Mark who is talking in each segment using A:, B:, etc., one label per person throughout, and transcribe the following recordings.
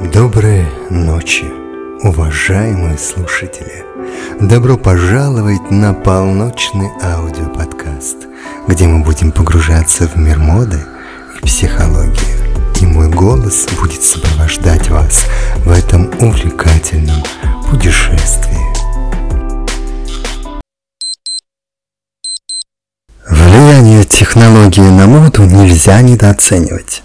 A: Доброй ночи, уважаемые слушатели! Добро пожаловать на полночный аудиоподкаст, где мы будем погружаться в мир моды и психологии. И мой голос будет сопровождать вас в этом увлекательном путешествии. Влияние технологии на моду нельзя недооценивать.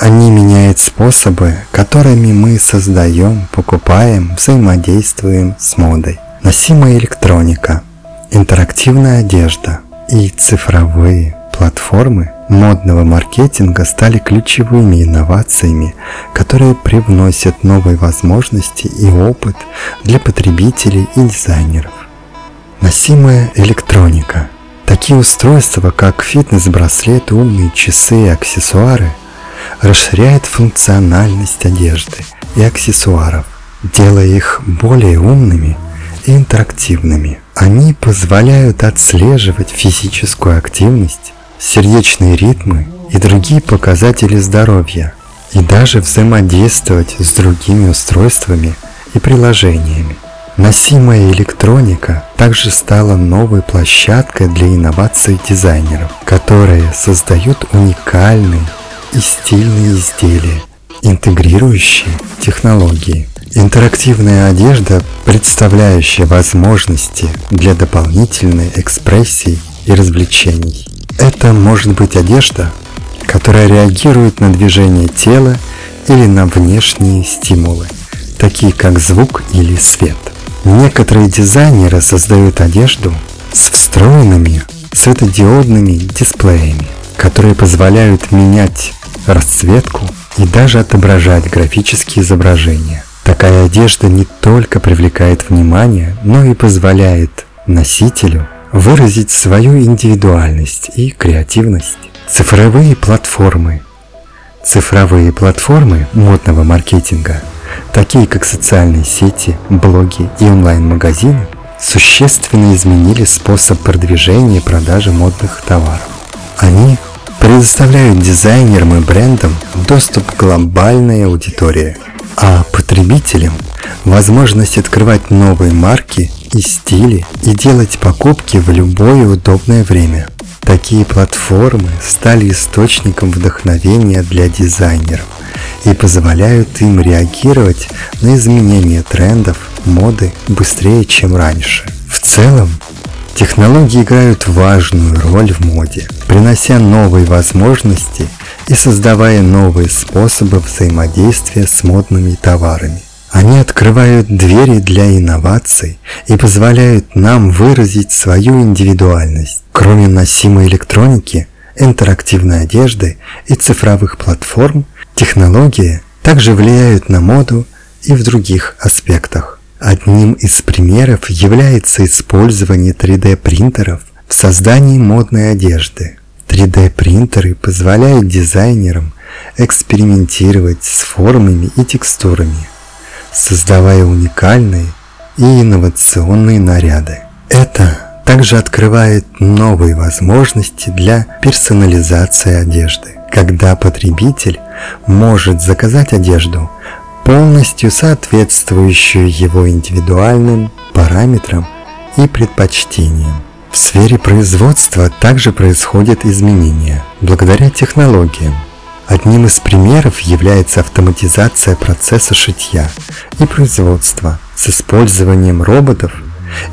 A: Они меняют способы, которыми мы создаем, покупаем, взаимодействуем с модой. Носимая электроника, интерактивная одежда и цифровые платформы модного маркетинга стали ключевыми инновациями, которые привносят новые возможности и опыт для потребителей и дизайнеров. Носимая электроника. Такие устройства, как фитнес-браслеты, умные часы и аксессуары – расширяет функциональность одежды и аксессуаров, делая их более умными и интерактивными. Они позволяют отслеживать физическую активность, сердечные ритмы и другие показатели здоровья, и даже взаимодействовать с другими устройствами и приложениями. Носимая электроника также стала новой площадкой для инноваций дизайнеров, которые создают уникальные и стильные изделия, интегрирующие технологии. Интерактивная одежда, представляющая возможности для дополнительной экспрессии и развлечений. Это может быть одежда, которая реагирует на движение тела или на внешние стимулы, такие как звук или свет. Некоторые дизайнеры создают одежду с встроенными светодиодными дисплеями, которые позволяют менять расцветку и даже отображать графические изображения. Такая одежда не только привлекает внимание, но и позволяет носителю выразить свою индивидуальность и креативность. Цифровые платформы. Цифровые платформы модного маркетинга, такие как социальные сети, блоги и онлайн-магазины, существенно изменили способ продвижения и продажи модных товаров. Они предоставляют дизайнерам и брендам доступ к глобальной аудитории, а потребителям возможность открывать новые марки и стили и делать покупки в любое удобное время. Такие платформы стали источником вдохновения для дизайнеров и позволяют им реагировать на изменения трендов, моды быстрее, чем раньше. В целом, Технологии играют важную роль в моде, принося новые возможности и создавая новые способы взаимодействия с модными товарами. Они открывают двери для инноваций и позволяют нам выразить свою индивидуальность. Кроме носимой электроники, интерактивной одежды и цифровых платформ, технологии также влияют на моду и в других аспектах. Одним из примеров является использование 3D-принтеров в создании модной одежды. 3D-принтеры позволяют дизайнерам экспериментировать с формами и текстурами, создавая уникальные и инновационные наряды. Это также открывает новые возможности для персонализации одежды, когда потребитель может заказать одежду полностью соответствующую его индивидуальным параметрам и предпочтениям. В сфере производства также происходят изменения благодаря технологиям. Одним из примеров является автоматизация процесса шитья и производства с использованием роботов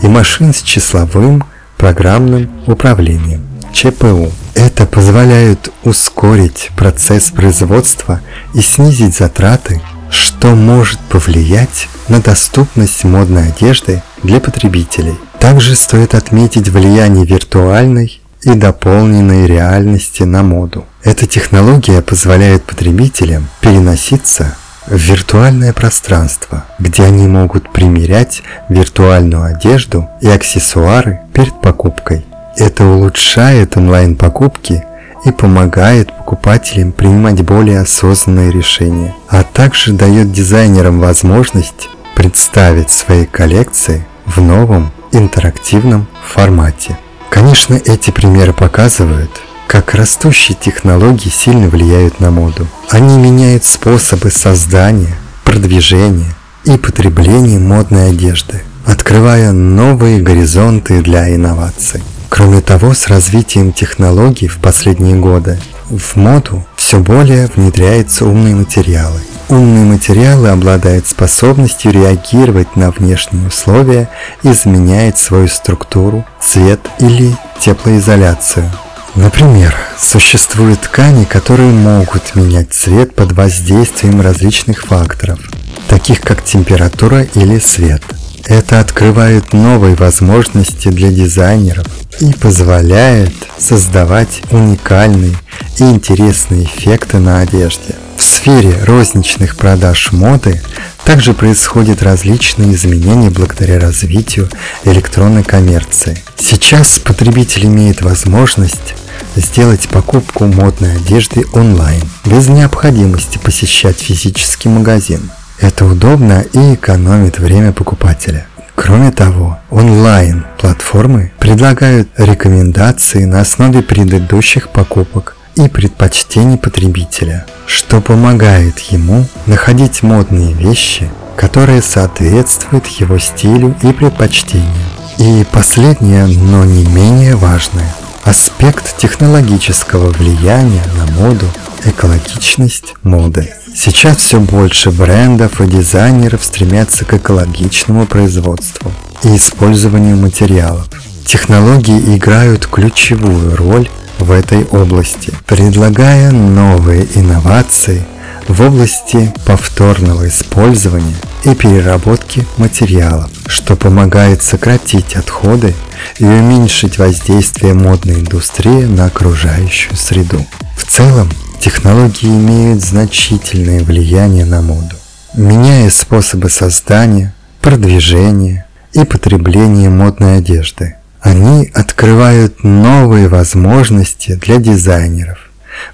A: и машин с числовым программным управлением ЧПУ. Это позволяет ускорить процесс производства и снизить затраты что может повлиять на доступность модной одежды для потребителей. Также стоит отметить влияние виртуальной и дополненной реальности на моду. Эта технология позволяет потребителям переноситься в виртуальное пространство, где они могут примерять виртуальную одежду и аксессуары перед покупкой. Это улучшает онлайн-покупки и помогает покупателям принимать более осознанные решения, а также дает дизайнерам возможность представить свои коллекции в новом интерактивном формате. Конечно, эти примеры показывают, как растущие технологии сильно влияют на моду. Они меняют способы создания, продвижения и потребления модной одежды, открывая новые горизонты для инноваций. Кроме того, с развитием технологий в последние годы в моду все более внедряются умные материалы. Умные материалы обладают способностью реагировать на внешние условия изменять свою структуру, цвет или теплоизоляцию. Например, существуют ткани, которые могут менять цвет под воздействием различных факторов, таких как температура или свет. Это открывает новые возможности для дизайнеров и позволяет создавать уникальные и интересные эффекты на одежде. В сфере розничных продаж моды также происходят различные изменения благодаря развитию электронной коммерции. Сейчас потребитель имеет возможность сделать покупку модной одежды онлайн, без необходимости посещать физический магазин. Это удобно и экономит время покупателя. Кроме того, онлайн-платформы предлагают рекомендации на основе предыдущих покупок и предпочтений потребителя, что помогает ему находить модные вещи, которые соответствуют его стилю и предпочтениям. И последнее, но не менее важное – аспект технологического влияния на моду, экологичность моды. Сейчас все больше брендов и дизайнеров стремятся к экологичному производству и использованию материалов. Технологии играют ключевую роль в этой области, предлагая новые инновации в области повторного использования и переработки материалов, что помогает сократить отходы и уменьшить воздействие модной индустрии на окружающую среду. В целом, технологии имеют значительное влияние на моду, меняя способы создания, продвижения и потребления модной одежды – они открывают новые возможности для дизайнеров,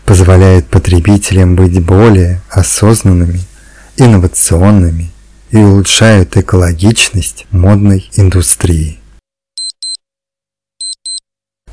A: позволяют потребителям быть более осознанными, инновационными и улучшают экологичность модной индустрии.